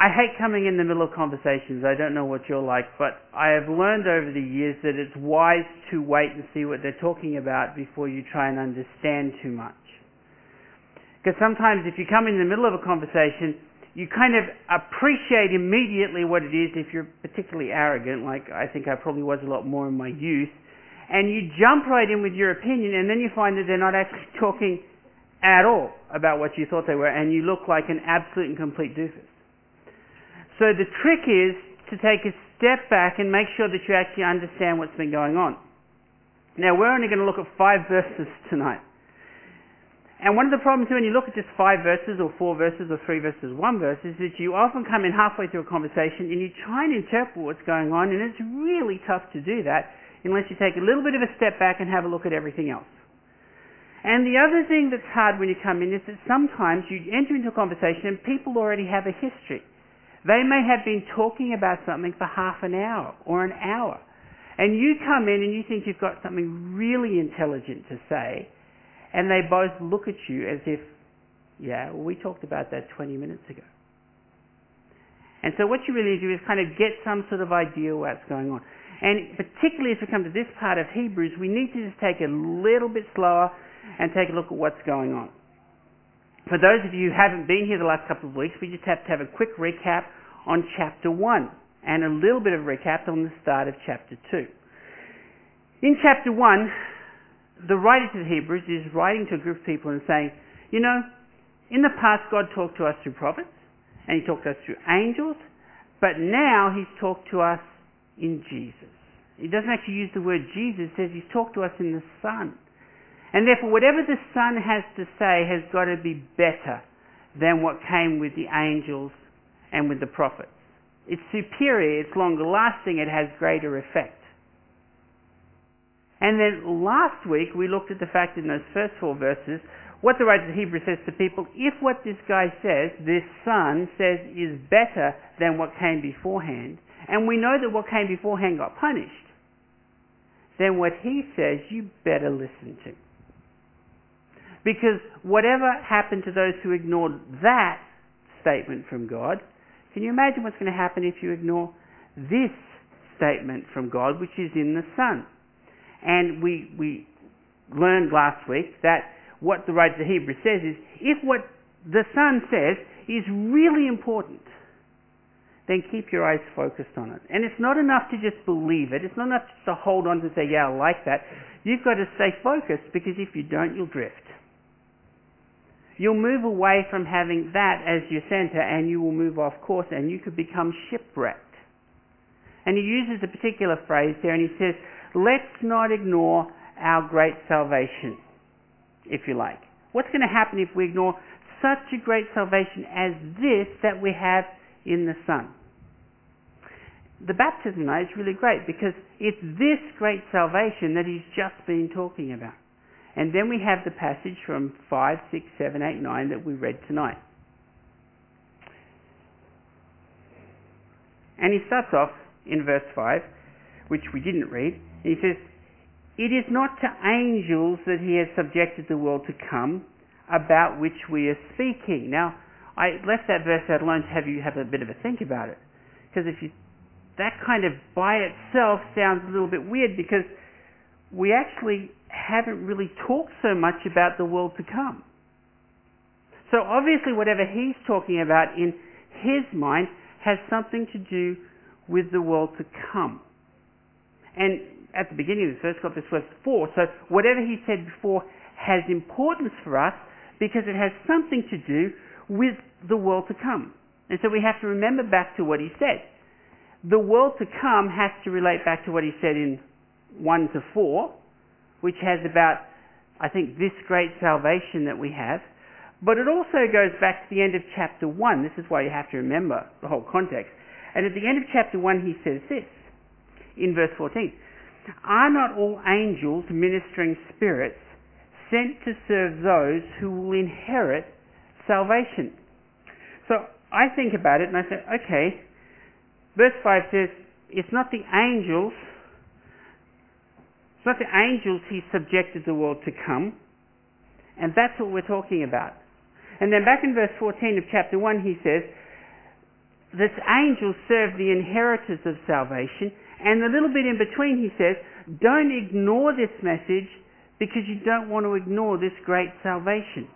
I hate coming in the middle of conversations. I don't know what you're like, but I have learned over the years that it's wise to wait and see what they're talking about before you try and understand too much. Because sometimes if you come in the middle of a conversation, you kind of appreciate immediately what it is if you're particularly arrogant, like I think I probably was a lot more in my youth, and you jump right in with your opinion, and then you find that they're not actually talking at all about what you thought they were, and you look like an absolute and complete doofus. So the trick is to take a step back and make sure that you actually understand what's been going on. Now, we're only going to look at five verses tonight. And one of the problems when you look at just five verses or four verses or three verses, one verse, is that you often come in halfway through a conversation and you try and interpret what's going on, and it's really tough to do that unless you take a little bit of a step back and have a look at everything else. And the other thing that's hard when you come in is that sometimes you enter into a conversation and people already have a history. They may have been talking about something for half an hour or an hour. And you come in and you think you've got something really intelligent to say, and they both look at you as if, yeah, well, we talked about that 20 minutes ago. And so what you really do is kind of get some sort of idea what's going on. And particularly as we come to this part of Hebrews, we need to just take a little bit slower and take a look at what's going on. For those of you who haven't been here the last couple of weeks, we just have to have a quick recap on chapter 1 and a little bit of recap on the start of chapter 2. In chapter 1, the writer to the Hebrews is writing to a group of people and saying, you know, in the past God talked to us through prophets and he talked to us through angels, but now he's talked to us in Jesus. He doesn't actually use the word Jesus, he says he's talked to us in the Son. And therefore, whatever the Son has to say has got to be better than what came with the angels and with the prophets. It's superior, it's longer lasting, it has greater effect. And then last week we looked at the fact in those first four verses, what the writer of Hebrews says to people, if what this guy says, this son says, is better than what came beforehand, and we know that what came beforehand got punished, then what he says you better listen to. Because whatever happened to those who ignored that statement from God, can you imagine what's going to happen if you ignore this statement from God, which is in the Son? And we, we learned last week that what the writer of Hebrews says is, if what the Son says is really important, then keep your eyes focused on it. And it's not enough to just believe it. It's not enough just to hold on to say, yeah, I like that. You've got to stay focused because if you don't, you'll drift you'll move away from having that as your center and you will move off course and you could become shipwrecked. And he uses a particular phrase there and he says, let's not ignore our great salvation, if you like. What's going to happen if we ignore such a great salvation as this that we have in the Son? The baptism now is really great because it's this great salvation that he's just been talking about. And then we have the passage from 5, 6, 7, 8, 9 that we read tonight. And he starts off in verse 5, which we didn't read. He says, It is not to angels that he has subjected the world to come, about which we are speaking. Now, I left that verse out alone to have you have a bit of a think about it. Because if you, that kind of by itself sounds a little bit weird because we actually haven't really talked so much about the world to come. So obviously whatever he's talking about in his mind has something to do with the world to come. And at the beginning of the first got this was 4, so whatever he said before has importance for us because it has something to do with the world to come. And so we have to remember back to what he said. The world to come has to relate back to what he said in 1 to 4, which has about, I think, this great salvation that we have. But it also goes back to the end of chapter 1. This is why you have to remember the whole context. And at the end of chapter 1, he says this in verse 14 Are not all angels ministering spirits sent to serve those who will inherit salvation? So I think about it and I say, okay, verse 5 says, it's not the angels it's not the angels he subjected the world to come. And that's what we're talking about. And then back in verse 14 of chapter 1 he says, this angel served the inheritors of salvation, and a little bit in between he says, don't ignore this message because you don't want to ignore this great salvation.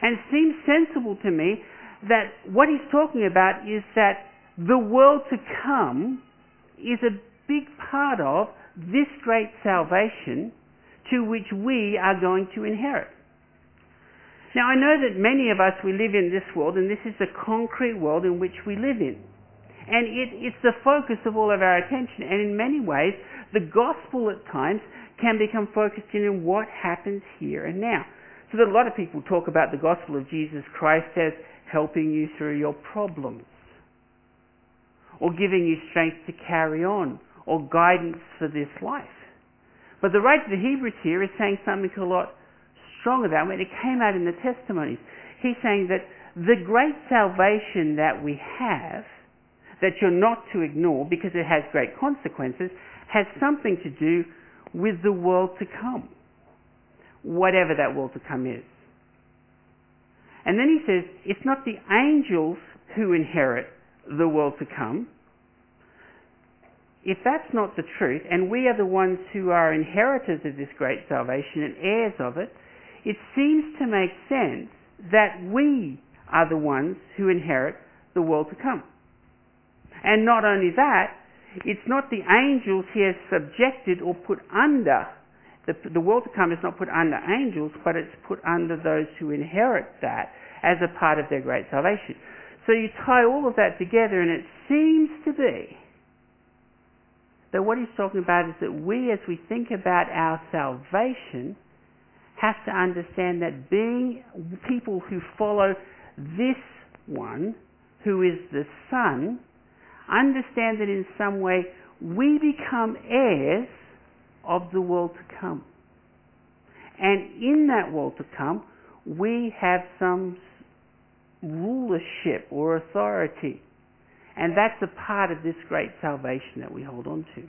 And it seems sensible to me that what he's talking about is that the world to come is a big part of this great salvation to which we are going to inherit. Now I know that many of us, we live in this world and this is the concrete world in which we live in. And it, it's the focus of all of our attention and in many ways the gospel at times can become focused in on what happens here and now. So that a lot of people talk about the gospel of Jesus Christ as helping you through your problems or giving you strength to carry on or guidance for this life. But the writer of the Hebrews here is saying something a lot stronger than when it came out in the testimonies. He's saying that the great salvation that we have, that you're not to ignore because it has great consequences, has something to do with the world to come. Whatever that world to come is. And then he says, it's not the angels who inherit the world to come. If that's not the truth, and we are the ones who are inheritors of this great salvation and heirs of it, it seems to make sense that we are the ones who inherit the world to come. And not only that, it's not the angels he has subjected or put under. The, the world to come is not put under angels, but it's put under those who inherit that as a part of their great salvation. So you tie all of that together, and it seems to be that what he's talking about is that we, as we think about our salvation, have to understand that being people who follow this one, who is the Son, understand that in some way we become heirs of the world to come. And in that world to come, we have some rulership or authority. And that's a part of this great salvation that we hold on to.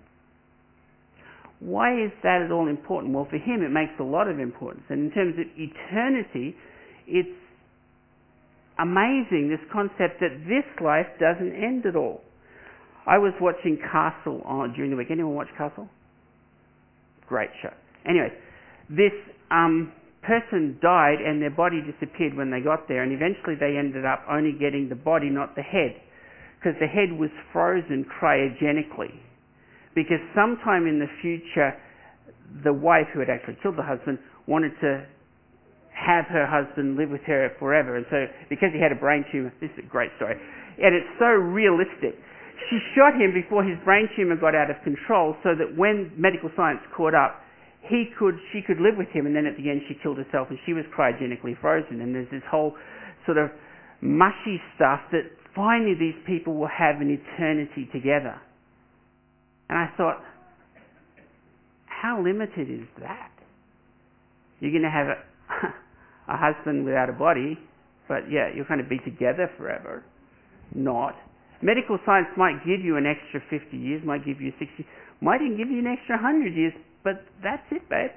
Why is that at all important? Well, for him, it makes a lot of importance. And in terms of eternity, it's amazing, this concept that this life doesn't end at all. I was watching Castle on, during the week. Anyone watch Castle? Great show. Anyway, this um, person died and their body disappeared when they got there, and eventually they ended up only getting the body, not the head, because the head was frozen cryogenically. Because sometime in the future, the wife who had actually killed the husband wanted to have her husband live with her forever, and so because he had a brain tumor, this is a great story, and it's so realistic. She shot him before his brain tumor got out of control so that when medical science caught up, he could, she could live with him. And then at the end she killed herself and she was cryogenically frozen. And there's this whole sort of mushy stuff that finally these people will have an eternity together. And I thought, how limited is that? You're going to have a, a husband without a body, but yeah, you're going to be together forever. Not. Medical science might give you an extra 50 years, might give you 60, might even give you an extra 100 years, but that's it, babe.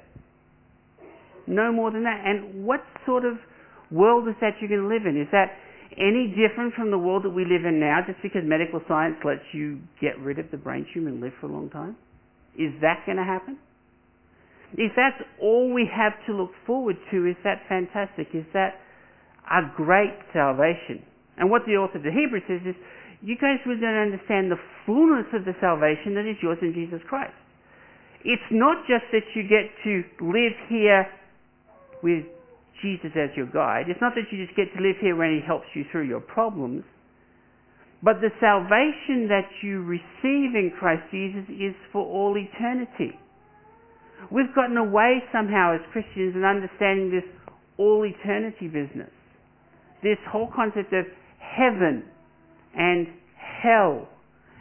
No more than that. And what sort of world is that you're going to live in? Is that any different from the world that we live in now just because medical science lets you get rid of the brain tumor and live for a long time? Is that going to happen? If that's all we have to look forward to, is that fantastic? Is that a great salvation? And what the author of the Hebrews says is, you guys really don't understand the fullness of the salvation that is yours in Jesus Christ. It's not just that you get to live here with Jesus as your guide. It's not that you just get to live here when he helps you through your problems. But the salvation that you receive in Christ Jesus is for all eternity. We've gotten away somehow as Christians in understanding this all eternity business. This whole concept of heaven and hell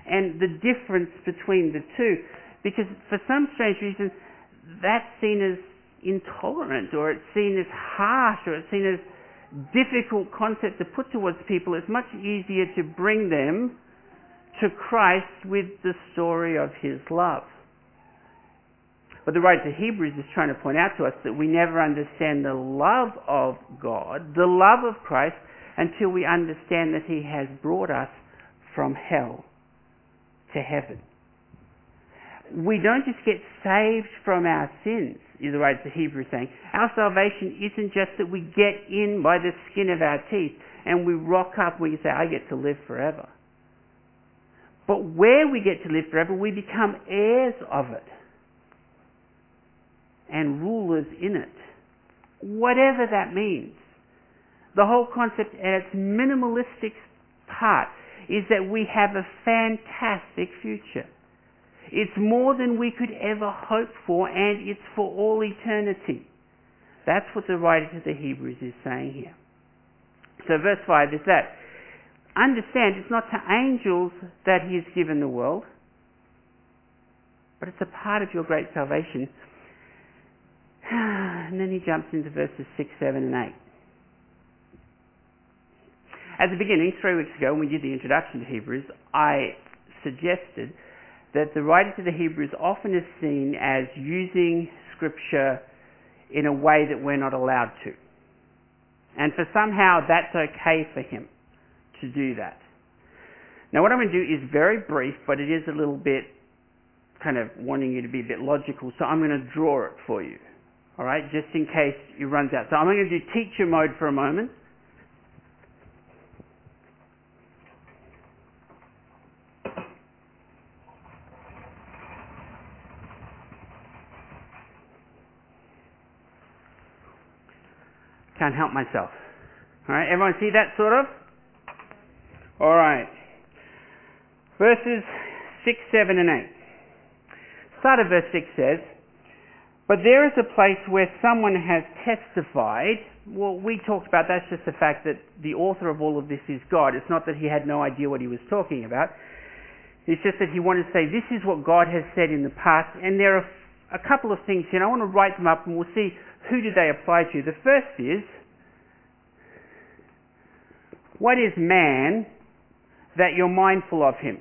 and the difference between the two. Because for some strange reason, that's seen as intolerant or it's seen as harsh or it's seen as difficult concept to put towards people. It's much easier to bring them to Christ with the story of his love. But the writer to Hebrews is trying to point out to us that we never understand the love of God, the love of Christ, until we understand that he has brought us from hell to heaven. We don't just get saved from our sins, is the way the Hebrew is saying. Our salvation isn't just that we get in by the skin of our teeth and we rock up and say, I get to live forever. But where we get to live forever, we become heirs of it and rulers in it. Whatever that means. The whole concept at its minimalistic part is that we have a fantastic future. It's more than we could ever hope for and it's for all eternity. That's what the writer to the Hebrews is saying here. So verse 5 is that. Understand, it's not to angels that he has given the world, but it's a part of your great salvation. And then he jumps into verses 6, 7, and 8. At the beginning, three weeks ago, when we did the introduction to Hebrews, I suggested that the writer to the Hebrews often is seen as using Scripture in a way that we're not allowed to. And for somehow that's okay for him to do that. Now what I'm going to do is very brief, but it is a little bit kind of wanting you to be a bit logical, so I'm going to draw it for you. Alright, just in case it runs out. So I'm going to do teacher mode for a moment. Can't help myself. Alright, everyone see that sort of? Alright. Verses 6, 7, and 8. Start of verse 6 says, But there is a place where someone has testified. Well, we talked about that's just the fact that the author of all of this is God. It's not that he had no idea what he was talking about. It's just that he wanted to say, this is what God has said in the past, and there are a couple of things here, and I want to write them up, and we'll see who do they apply to? The first is, what is man that you're mindful of him?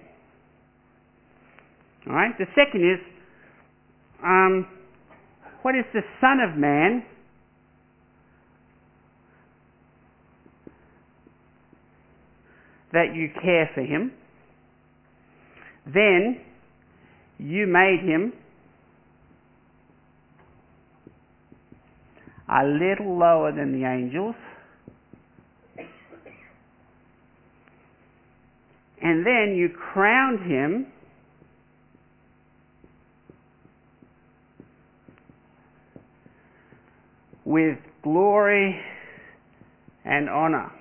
All right. The second is, um, what is the Son of Man that you care for him? Then you made him a little lower than the angels. And then you crowned him with glory and honor.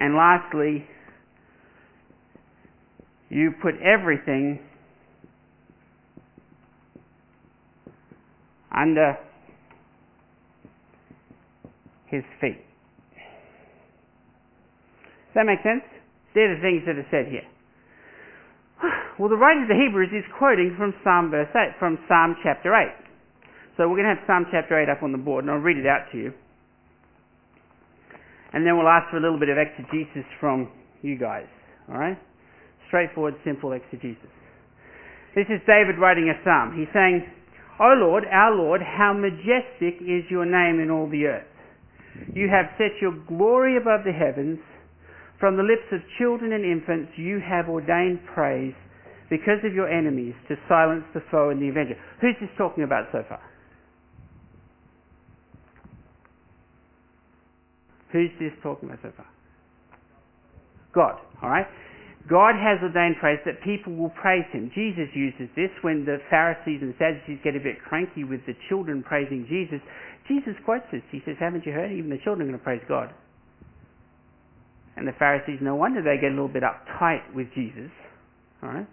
And lastly, you put everything under his feet. Does that make sense? They're the things that are said here. Well, the writer of the Hebrews is quoting from Psalm verse 8, from Psalm chapter 8. So we're going to have Psalm chapter 8 up on the board, and I'll read it out to you. And then we'll ask for a little bit of exegesis from you guys. All right? Straightforward, simple exegesis. This is David writing a psalm. He's saying, O Lord, our Lord, how majestic is your name in all the earth. You have set your glory above the heavens. From the lips of children and infants you have ordained praise because of your enemies to silence the foe and the avenger. Who's this talking about so far? Who's this talking about so far? God, alright? God has ordained praise that people will praise Him. Jesus uses this when the Pharisees and Sadducees get a bit cranky with the children praising Jesus. Jesus quotes this. He says, haven't you heard? Even the children are going to praise God. And the Pharisees, no wonder they get a little bit uptight with Jesus. Alright?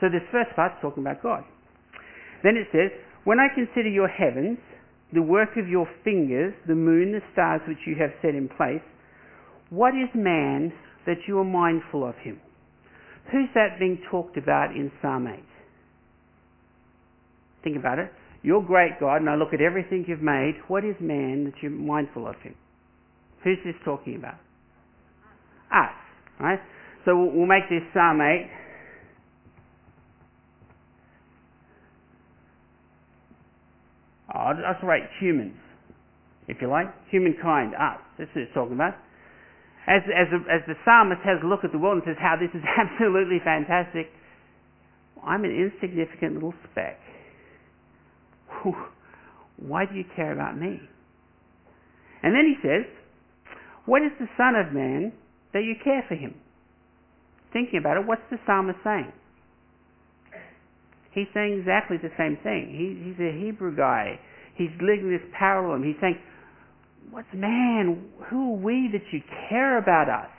So this first part's talking about God. Then it says, When I consider your heavens, the work of your fingers, the moon, the stars which you have set in place, what is man that you are mindful of him? Who's that being talked about in Psalm 8? Think about it. You're great, God, and I look at everything you've made. What is man that you're mindful of him? Who's this talking about? Us. Right? So we'll make this Psalm 8. I'll just write humans. if you like. Humankind, us. That's what it's talking about. As, as, as the psalmist has a look at the world and says how this is absolutely fantastic, I'm an insignificant little speck. Why do you care about me? And then he says, What is the Son of Man that you care for him? Thinking about it, what's the psalmist saying? He's saying exactly the same thing. He, he's a Hebrew guy. He's living this parallel. He's saying, What's man? Who are we that you care about us?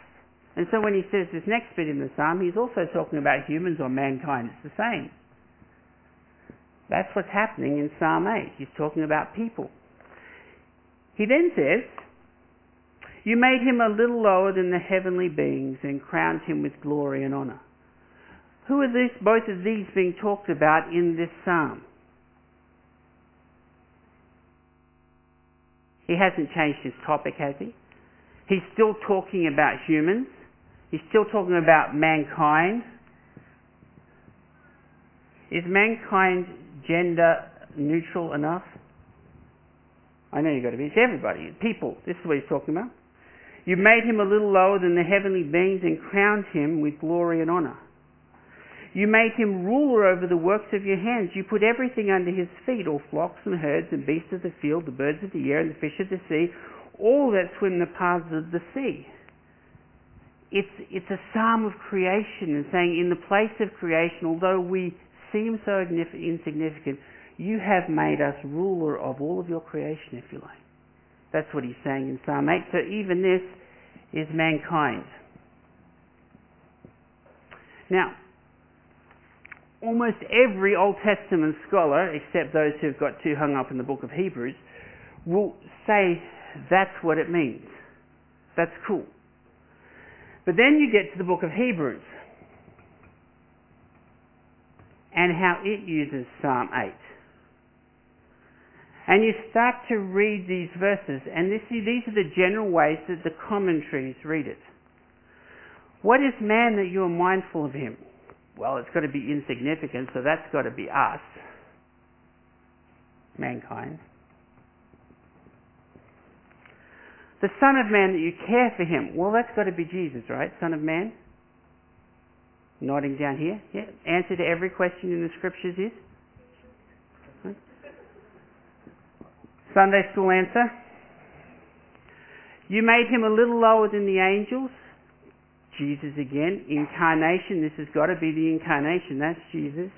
And so when he says this next bit in the psalm, he's also talking about humans or mankind. It's the same. That's what's happening in Psalm 8. He's talking about people. He then says, You made him a little lower than the heavenly beings and crowned him with glory and honour. Who are these, both of these being talked about in this psalm? He hasn't changed his topic, has he? He's still talking about humans. He's still talking about mankind. Is mankind gender neutral enough? I know you've got to be. It's everybody. People. This is what he's talking about. You made him a little lower than the heavenly beings and crowned him with glory and honour. You made him ruler over the works of your hands. You put everything under his feet, all flocks and herds and beasts of the field, the birds of the air and the fish of the sea, all that swim the paths of the sea. It's, it's a psalm of creation and saying in the place of creation, although we seem so insignificant, you have made us ruler of all of your creation, if you like. That's what he's saying in Psalm 8. So even this is mankind. Now, almost every Old Testament scholar, except those who've got too hung up in the book of Hebrews, will say that's what it means. That's cool. But then you get to the book of Hebrews and how it uses Psalm 8. And you start to read these verses, and this, these are the general ways that the commentaries read it. What is man that you are mindful of him? Well, it's got to be insignificant, so that's got to be us, mankind. The Son of Man that you care for him. Well, that's got to be Jesus, right? Son of Man? Nodding down here. Yeah. Answer to every question in the scriptures is? Sunday school answer. You made him a little lower than the angels. Jesus again. Incarnation. This has got to be the incarnation. That's Jesus.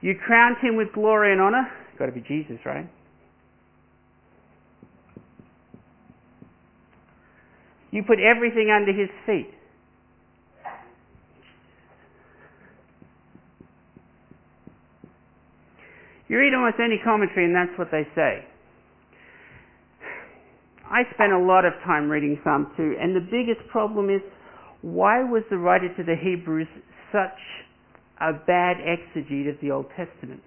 You crowned him with glory and honor. Got to be Jesus, right? You put everything under his feet. You read almost any commentary and that's what they say. I spent a lot of time reading Psalm 2 and the biggest problem is why was the writer to the Hebrews such a bad exegete of the Old Testament?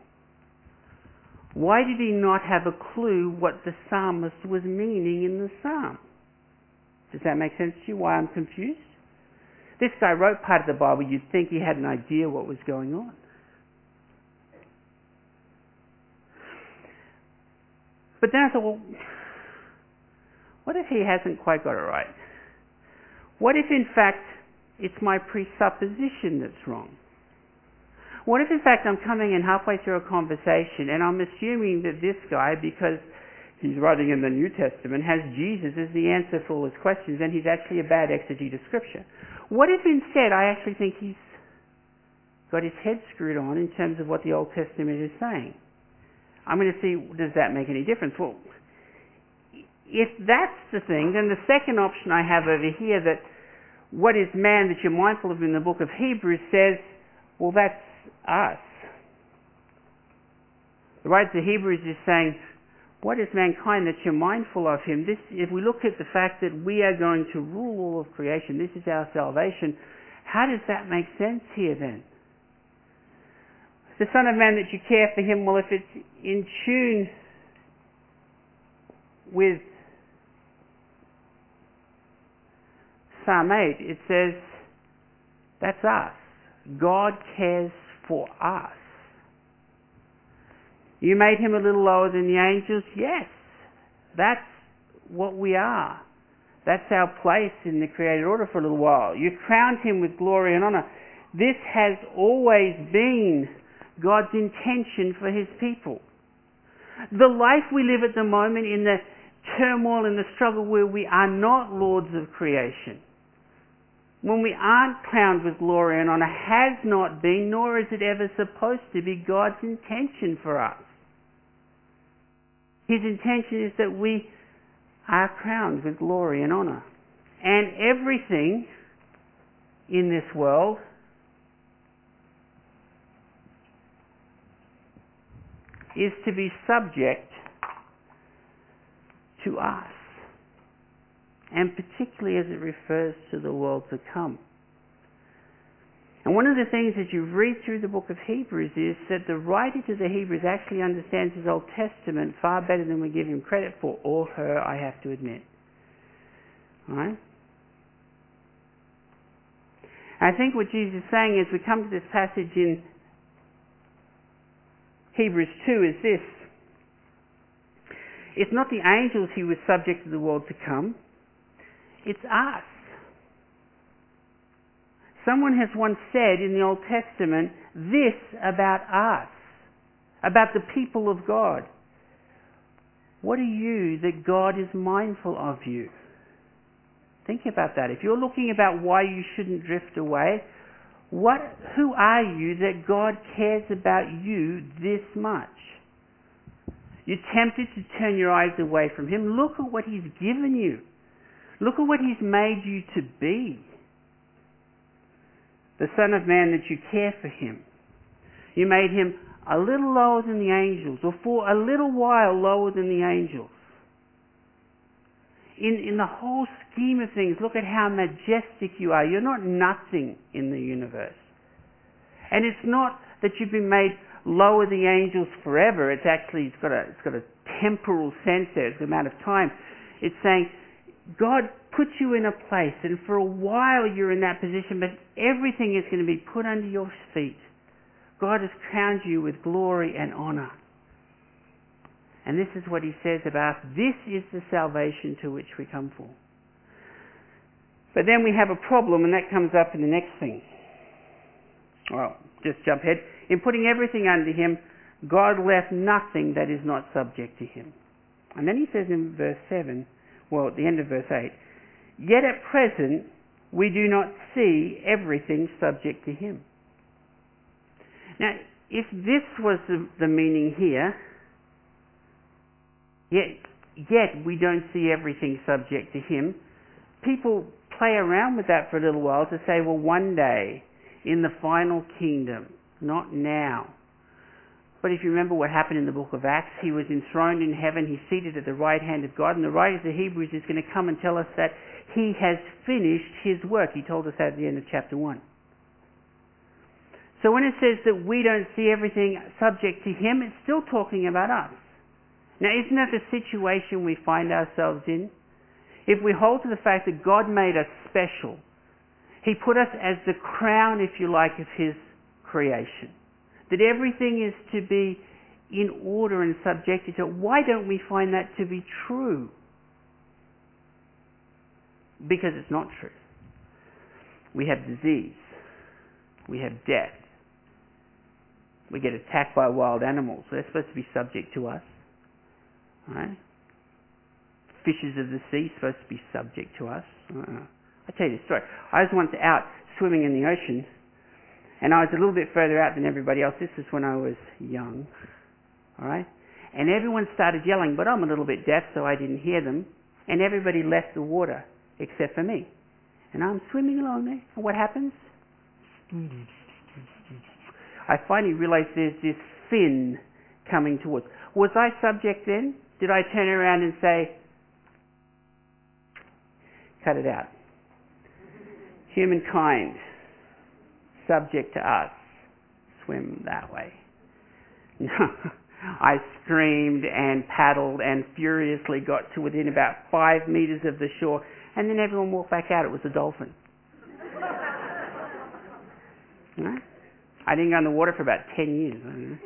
Why did he not have a clue what the psalmist was meaning in the psalm? Does that make sense to you? Why I'm confused? This guy wrote part of the Bible. You'd think he had an idea what was going on. But then I thought, well, what if he hasn't quite got it right? What if, in fact, it's my presupposition that's wrong? What if, in fact, I'm coming in halfway through a conversation and I'm assuming that this guy, because he's writing in the New Testament, has Jesus as the answer for all his questions, and he's actually a bad exegete of Scripture. What if instead I actually think he's got his head screwed on in terms of what the Old Testament is saying? I'm going to see, does that make any difference? Well, if that's the thing, then the second option I have over here that what is man that you're mindful of in the book of Hebrews says, well, that's us. The writer to Hebrews is saying, what is mankind that you're mindful of him? This, if we look at the fact that we are going to rule all of creation, this is our salvation, how does that make sense here then? The Son of Man that you care for him, well, if it's in tune with Psalm 8, it says, that's us. God cares for us. You made him a little lower than the angels? Yes. That's what we are. That's our place in the created order for a little while. You crowned him with glory and honor. This has always been God's intention for his people. The life we live at the moment in the turmoil and the struggle where we are not lords of creation, when we aren't crowned with glory and honor, has not been, nor is it ever supposed to be, God's intention for us. His intention is that we are crowned with glory and honor. And everything in this world is to be subject to us, and particularly as it refers to the world to come. And one of the things that you read through the book of Hebrews is that the writer to the Hebrews actually understands his Old Testament far better than we give him credit for, or her, I have to admit. Right? I think what Jesus is saying as we come to this passage in Hebrews 2 is this. It's not the angels who were subject to the world to come. It's us. Someone has once said in the Old Testament this about us, about the people of God. What are you that God is mindful of you? Think about that. If you're looking about why you shouldn't drift away, what, who are you that God cares about you this much? You're tempted to turn your eyes away from Him. Look at what He's given you. Look at what He's made you to be. The Son of Man that you care for Him. You made Him a little lower than the angels, or for a little while lower than the angels. In, in the whole scheme of things, look at how majestic you are. You're not nothing in the universe. And it's not that you've been made lower than the angels forever. It's actually, it's got a, it's got a temporal sense there. It's the amount of time. It's saying, God put you in a place and for a while you're in that position, but everything is going to be put under your feet. God has crowned you with glory and honor. And this is what he says about this is the salvation to which we come for. But then we have a problem, and that comes up in the next thing. Well, just jump ahead. In putting everything under him, God left nothing that is not subject to him. And then he says in verse 7, well, at the end of verse 8, Yet at present we do not see everything subject to him. Now, if this was the, the meaning here, Yet, yet we don't see everything subject to him. People play around with that for a little while to say, well, one day in the final kingdom, not now. But if you remember what happened in the book of Acts, he was enthroned in heaven, he's seated at the right hand of God, and the writer of the Hebrews is going to come and tell us that he has finished his work. He told us that at the end of chapter 1. So when it says that we don't see everything subject to him, it's still talking about us. Now, isn't that the situation we find ourselves in? If we hold to the fact that God made us special, He put us as the crown, if you like, of His creation, that everything is to be in order and subjected to it, why don't we find that to be true? Because it's not true. We have disease. We have death. We get attacked by wild animals. They're supposed to be subject to us. Right? Fishes of the sea supposed to be subject to us. Uh-uh. I'll tell you the story. I was once out swimming in the ocean, and I was a little bit further out than everybody else. This was when I was young. All right? And everyone started yelling, but I'm a little bit deaf, so I didn't hear them. And everybody left the water except for me. And I'm swimming along there. And what happens? I finally realized there's this fin coming towards. Was I subject then? Did I turn around and say, cut it out? Humankind, subject to us, swim that way. I screamed and paddled and furiously got to within about five meters of the shore, and then everyone walked back out. It was a dolphin. I didn't go in the water for about ten years.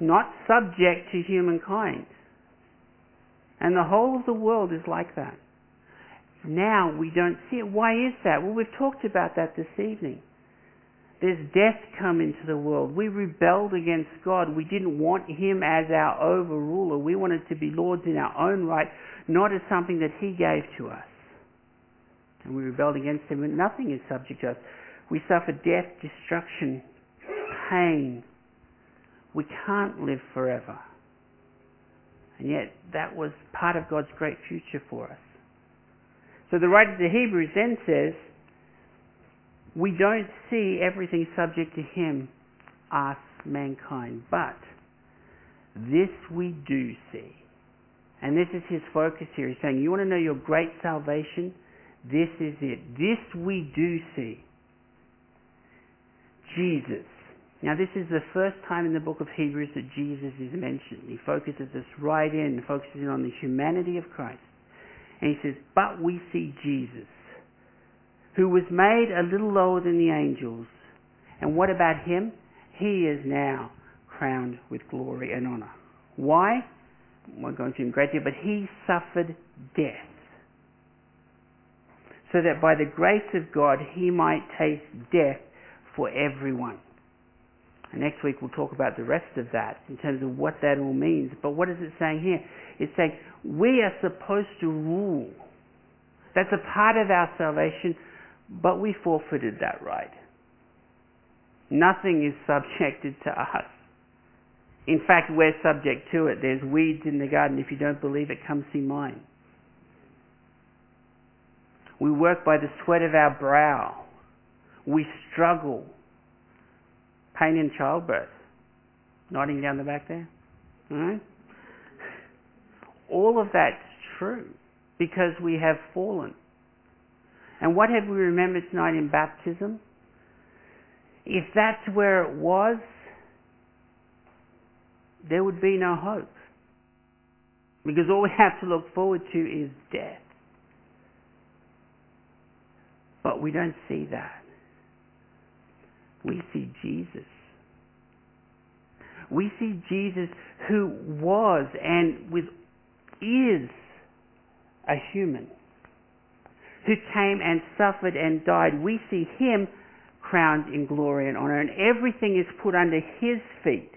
Not subject to humankind. And the whole of the world is like that. Now we don't see it. Why is that? Well, we've talked about that this evening. There's death come into the world. We rebelled against God. We didn't want Him as our overruler. We wanted to be lords in our own right, not as something that He gave to us. And we rebelled against Him, and nothing is subject to us. We suffer death, destruction, pain. We can't live forever. And yet, that was part of God's great future for us. So the writer to Hebrews then says, we don't see everything subject to him, us, mankind, but this we do see. And this is his focus here. He's saying, you want to know your great salvation? This is it. This we do see. Jesus. Now this is the first time in the book of Hebrews that Jesus is mentioned. He focuses us right in, focuses in on the humanity of Christ. And he says, but we see Jesus, who was made a little lower than the angels. And what about him? He is now crowned with glory and honor. Why? Not going to in great detail, but he suffered death. So that by the grace of God he might taste death for everyone. And next week we'll talk about the rest of that in terms of what that all means. But what is it saying here? It's saying we are supposed to rule. That's a part of our salvation, but we forfeited that right. Nothing is subjected to us. In fact, we're subject to it. There's weeds in the garden. If you don't believe it, come see mine. We work by the sweat of our brow. We struggle. Pain in childbirth. Nodding down the back there. All of that's true because we have fallen. And what have we remembered tonight in baptism? If that's where it was, there would be no hope. Because all we have to look forward to is death. But we don't see that. We see Jesus. We see Jesus who was and with is a human who came and suffered and died. We see him crowned in glory and honor, and everything is put under his feet.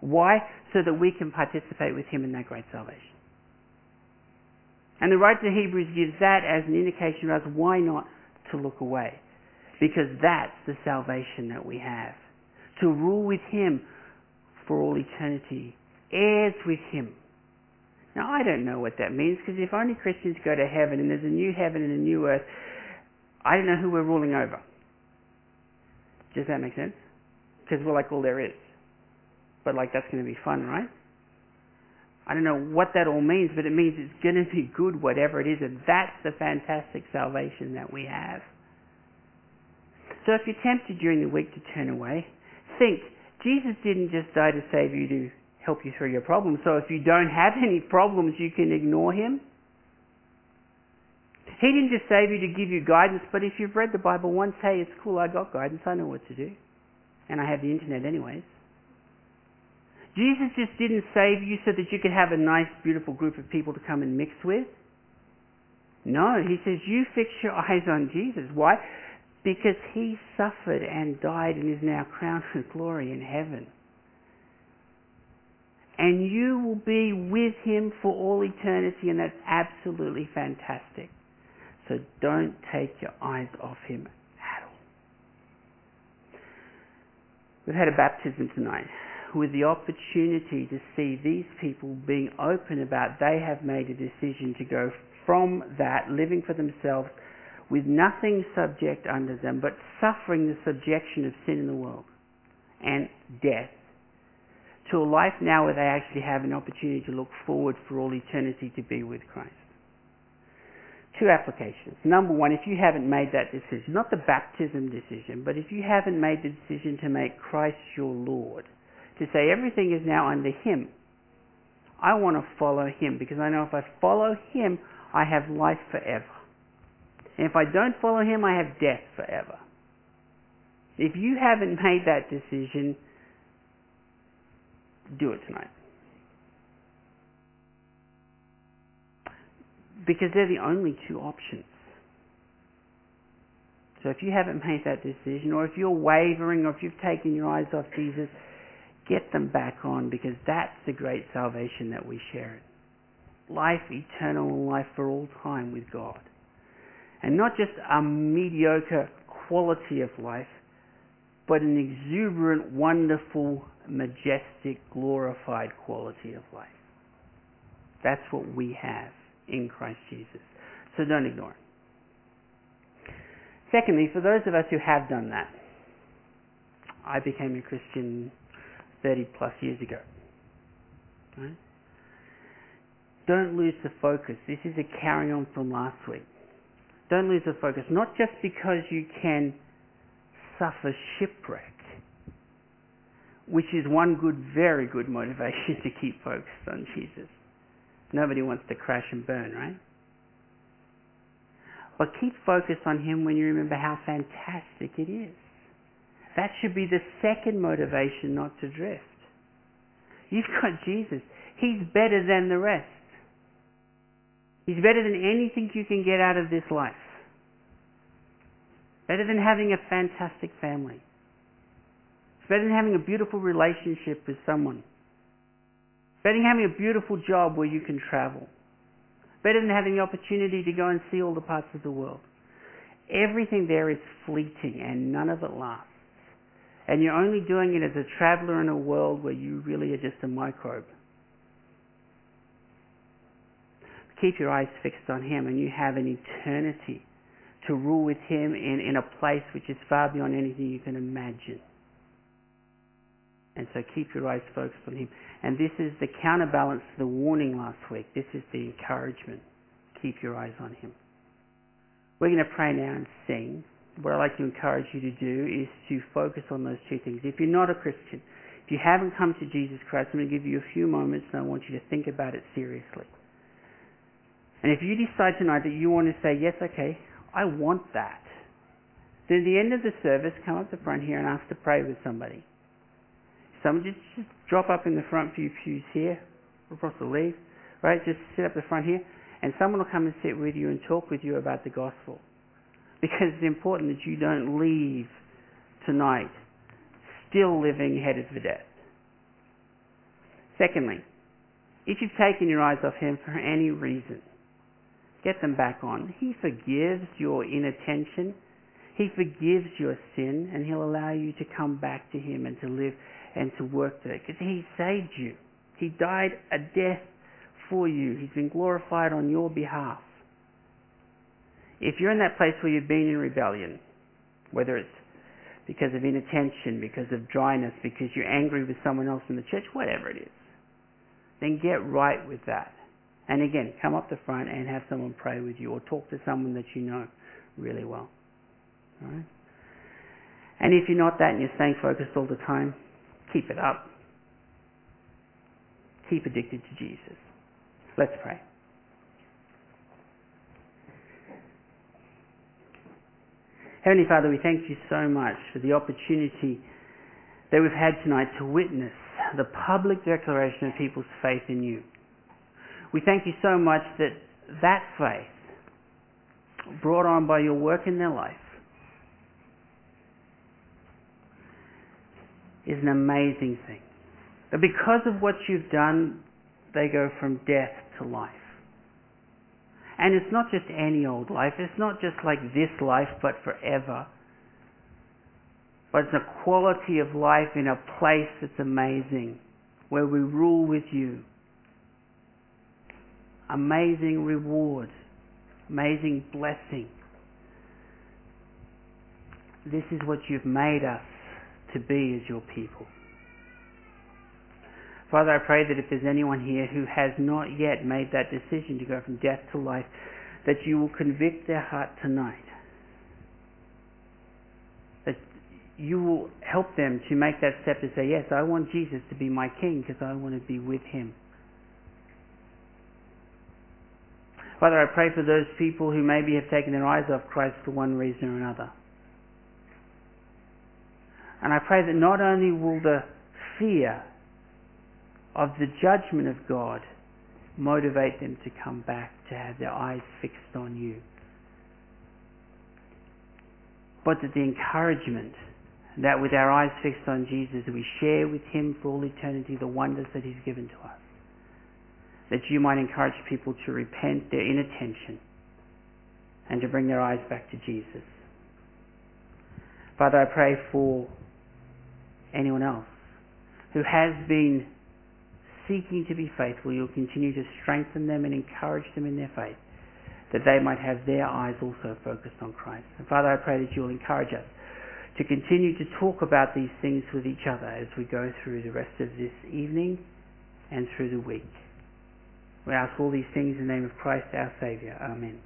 Why? So that we can participate with him in that great salvation. And the writer to Hebrews gives that as an indication to us why not to look away. Because that's the salvation that we have. To rule with him for all eternity. Heirs with him. Now, I don't know what that means because if only Christians go to heaven and there's a new heaven and a new earth, I don't know who we're ruling over. Does that make sense? Because we're like all there is. But like that's going to be fun, right? I don't know what that all means, but it means it's going to be good, whatever it is, and that's the fantastic salvation that we have. So if you're tempted during the week to turn away, think Jesus didn't just die to save you to help you through your problems. So if you don't have any problems, you can ignore him. He didn't just save you to give you guidance, but if you've read the Bible once, hey, it's cool, I got guidance, I know what to do. And I have the internet anyways. Jesus just didn't save you so that you could have a nice, beautiful group of people to come and mix with. No, he says you fix your eyes on Jesus. Why? Because he suffered and died and is now crowned with glory in heaven. And you will be with him for all eternity, and that's absolutely fantastic. So don't take your eyes off him at all. We've had a baptism tonight with the opportunity to see these people being open about they have made a decision to go from that, living for themselves, with nothing subject under them, but suffering the subjection of sin in the world and death, to a life now where they actually have an opportunity to look forward for all eternity to be with Christ. Two applications. Number one, if you haven't made that decision, not the baptism decision, but if you haven't made the decision to make Christ your Lord, to say everything is now under Him, I want to follow Him because I know if I follow Him, I have life forever. And if I don't follow Him, I have death forever. If you haven't made that decision, do it tonight. Because they're the only two options. So if you haven't made that decision, or if you're wavering, or if you've taken your eyes off Jesus, get them back on because that's the great salvation that we share. Life eternal and life for all time with God. And not just a mediocre quality of life, but an exuberant, wonderful, majestic, glorified quality of life. That's what we have in Christ Jesus. So don't ignore it. Secondly, for those of us who have done that, I became a Christian 30 plus years ago. Right? Don't lose the focus. This is a carry on from last week. Don't lose the focus, not just because you can suffer shipwreck, which is one good, very good motivation to keep focused on Jesus. Nobody wants to crash and burn, right? But keep focused on Him when you remember how fantastic it is. That should be the second motivation not to drift. You've got Jesus. He's better than the rest. He's better than anything you can get out of this life. Better than having a fantastic family. It's better than having a beautiful relationship with someone. Better than having a beautiful job where you can travel. Better than having the opportunity to go and see all the parts of the world. Everything there is fleeting and none of it lasts. And you're only doing it as a traveler in a world where you really are just a microbe. Keep your eyes fixed on Him and you have an eternity to rule with Him in, in a place which is far beyond anything you can imagine. And so keep your eyes focused on Him. And this is the counterbalance to the warning last week. This is the encouragement. Keep your eyes on Him. We're going to pray now and sing. What I'd like to encourage you to do is to focus on those two things. If you're not a Christian, if you haven't come to Jesus Christ, I'm going to give you a few moments and I want you to think about it seriously. And if you decide tonight that you want to say, yes, okay, I want that, then at the end of the service, come up the front here and ask to pray with somebody. Someone just, just drop up in the front few pews here, across the leave, right? Just sit up the front here, and someone will come and sit with you and talk with you about the gospel. Because it's important that you don't leave tonight still living headed for death. Secondly, if you've taken your eyes off Him for any reason, get them back on. He forgives your inattention. He forgives your sin, and He'll allow you to come back to Him and to live and to work today. Because He saved you. He died a death for you. He's been glorified on your behalf. If you're in that place where you've been in rebellion, whether it's because of inattention, because of dryness, because you're angry with someone else in the church, whatever it is, then get right with that. And again, come up the front and have someone pray with you or talk to someone that you know really well. And if you're not that and you're staying focused all the time, keep it up. Keep addicted to Jesus. Let's pray. Heavenly Father, we thank you so much for the opportunity that we've had tonight to witness the public declaration of people's faith in you. We thank you so much that that faith, brought on by your work in their life, is an amazing thing. That because of what you've done, they go from death to life. And it's not just any old life. It's not just like this life, but forever. But it's a quality of life in a place that's amazing, where we rule with you. Amazing reward, amazing blessing. This is what you've made us to be as your people. Father, I pray that if there's anyone here who has not yet made that decision to go from death to life, that you will convict their heart tonight. That you will help them to make that step to say, yes, I want Jesus to be my king because I want to be with him. Father, I pray for those people who maybe have taken their eyes off Christ for one reason or another. And I pray that not only will the fear of the judgment of God motivate them to come back, to have their eyes fixed on you. But that the encouragement that with our eyes fixed on Jesus, we share with Him for all eternity the wonders that He's given to us. That you might encourage people to repent their inattention and to bring their eyes back to Jesus. Father, I pray for anyone else who has been seeking to be faithful, you'll continue to strengthen them and encourage them in their faith, that they might have their eyes also focused on Christ. And Father, I pray that you'll encourage us to continue to talk about these things with each other as we go through the rest of this evening and through the week. We ask all these things in the name of Christ our Saviour. Amen.